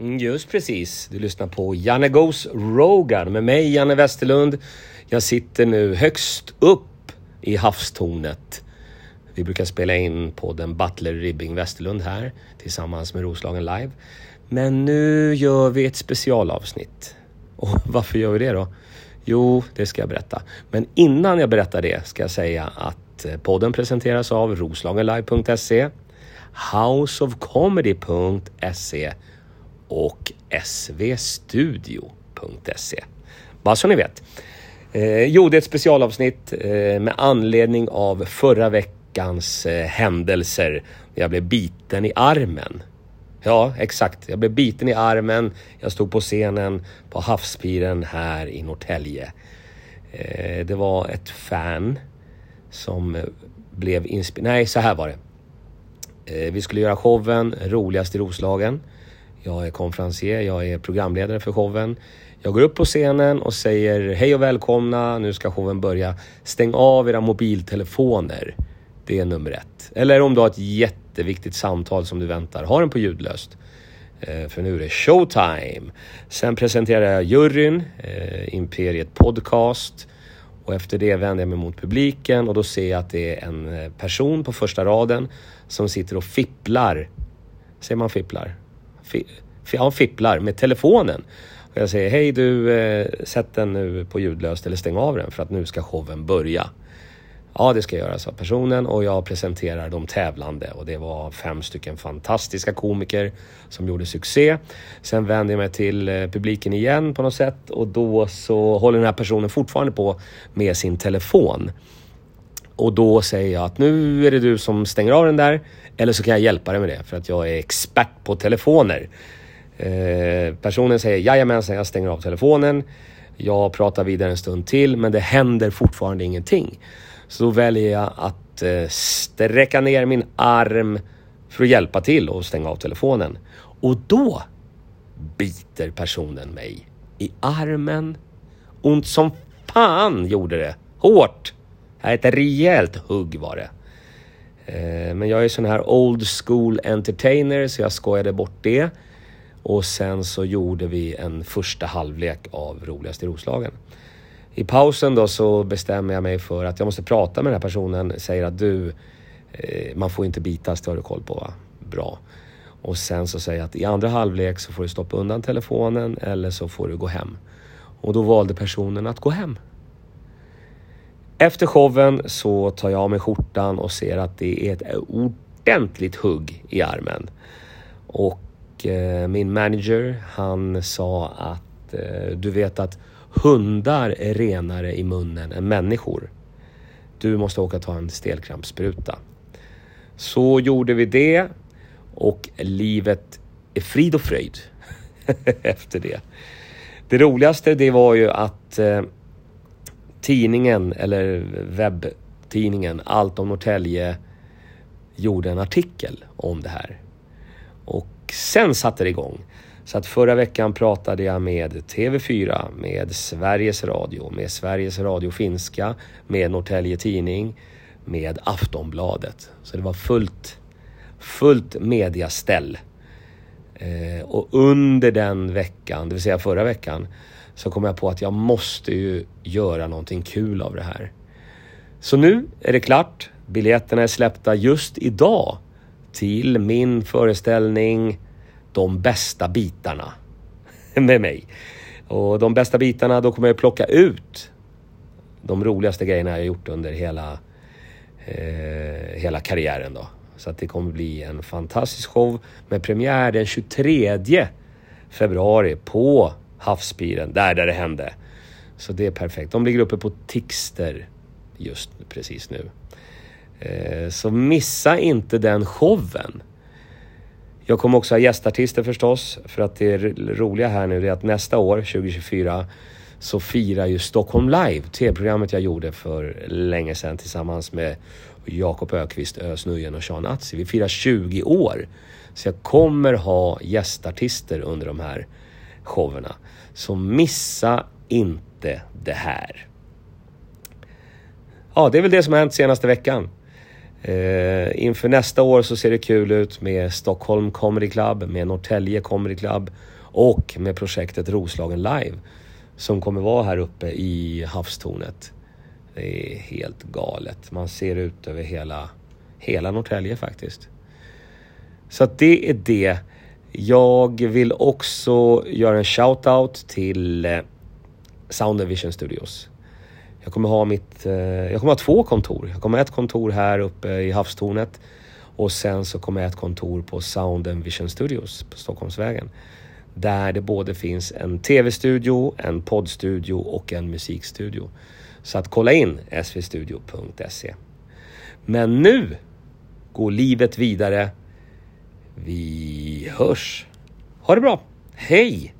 Mm, just precis. Du lyssnar på Janne Goes Rogan med mig, Janne Westerlund. Jag sitter nu högst upp i havstornet. Vi brukar spela in på den Butler Ribbing Westerlund här tillsammans med Roslagen Live. Men nu gör vi ett specialavsnitt. Och varför gör vi det då? Jo, det ska jag berätta. Men innan jag berättar det ska jag säga att eh, podden presenteras av roslagenlive.se, houseofcomedy.se och svstudio.se. Bara så ni vet. Eh, gjorde ett specialavsnitt eh, med anledning av förra veckans eh, händelser. Jag blev biten i armen. Ja, exakt. Jag blev biten i armen. Jag stod på scenen på Havspiren här i Norrtälje. Eh, det var ett fan som blev inspirerad. Nej, så här var det. Eh, vi skulle göra showen Roligast i Roslagen. Jag är konferencier, jag är programledare för showen. Jag går upp på scenen och säger hej och välkomna, nu ska showen börja. Stäng av era mobiltelefoner. Det är nummer ett. Eller om du har ett jätteviktigt samtal som du väntar, ha den på ljudlöst. Eh, för nu är det showtime. Sen presenterar jag juryn, eh, Imperiet Podcast. Och efter det vänder jag mig mot publiken och då ser jag att det är en eh, person på första raden som sitter och fipplar. Säger man fipplar? Fi, ja, fipplar med telefonen. Och jag säger, hej du, eh, sätt den nu på ljudlöst eller stäng av den för att nu ska showen börja. Ja, det ska jag göra, sa personen och jag presenterar de tävlande och det var fem stycken fantastiska komiker som gjorde succé. Sen vänder jag mig till eh, publiken igen på något sätt och då så håller den här personen fortfarande på med sin telefon. Och då säger jag att nu är det du som stänger av den där eller så kan jag hjälpa dig med det för att jag är expert på telefoner. Eh, personen säger jajamensan, jag stänger av telefonen. Jag pratar vidare en stund till men det händer fortfarande ingenting. Så då väljer jag att eh, sträcka ner min arm för att hjälpa till och stänga av telefonen. Och då biter personen mig i armen. Ont som fan gjorde det. Hårt. Ett rejält hugg var det. Eh, men jag är sån här old school entertainer så jag skojade bort det. Och sen så gjorde vi en första halvlek av Roligast i Roslagen. I pausen då så bestämmer jag mig för att jag måste prata med den här personen. Säger att du, eh, man får inte bitas, det har du koll på va? Bra. Och sen så säger jag att i andra halvlek så får du stoppa undan telefonen eller så får du gå hem. Och då valde personen att gå hem. Efter showen så tar jag av mig skjortan och ser att det är ett ordentligt hugg i armen. Och eh, min manager han sa att eh, du vet att hundar är renare i munnen än människor. Du måste åka och ta en stelkrampsspruta. Så gjorde vi det och livet är frid och fröjd efter det. Det roligaste det var ju att eh, tidningen, eller webbtidningen Allt om Norrtälje gjorde en artikel om det här. Och sen satte det igång. Så att förra veckan pratade jag med TV4, med Sveriges Radio, med Sveriges Radio Finska, med Norrtälje Tidning, med Aftonbladet. Så det var fullt, fullt mediaställ. Eh, och under den veckan, det vill säga förra veckan, så kom jag på att jag måste ju göra någonting kul av det här. Så nu är det klart. Biljetterna är släppta just idag till min föreställning De bästa bitarna med mig. Och de bästa bitarna, då kommer jag plocka ut de roligaste grejerna jag gjort under hela, eh, hela karriären då. Så att det kommer bli en fantastisk show med premiär den 23 februari på Havspiren, där, där det hände. Så det är perfekt. De ligger uppe på Tixter just precis nu. Eh, så missa inte den showen. Jag kommer också ha gästartister förstås, för att det roliga här nu är att nästa år, 2024, så firar ju Stockholm Live, tv-programmet jag gjorde för länge sedan tillsammans med Jakob Ökvist, Özz Nujen och Sean Atzi. Vi firar 20 år. Så jag kommer ha gästartister under de här showerna. Så missa inte det här. Ja, det är väl det som har hänt senaste veckan. Eh, inför nästa år så ser det kul ut med Stockholm Comedy Club, med Norrtälje Comedy Club och med projektet Roslagen Live som kommer vara här uppe i havstornet. Det är helt galet. Man ser ut över hela, hela Norrtälje faktiskt. Så att det är det. Jag vill också göra en shout-out till eh, Sound Vision Studios. Jag kommer ha mitt... Eh, jag kommer ha två kontor. Jag kommer ha ett kontor här uppe i havstornet och sen så kommer jag ha ett kontor på Sound Vision Studios på Stockholmsvägen. Där det både finns en TV-studio, en poddstudio och en musikstudio. Så att kolla in svstudio.se. Men nu går livet vidare. Vi hörs. Ha det bra. Hej!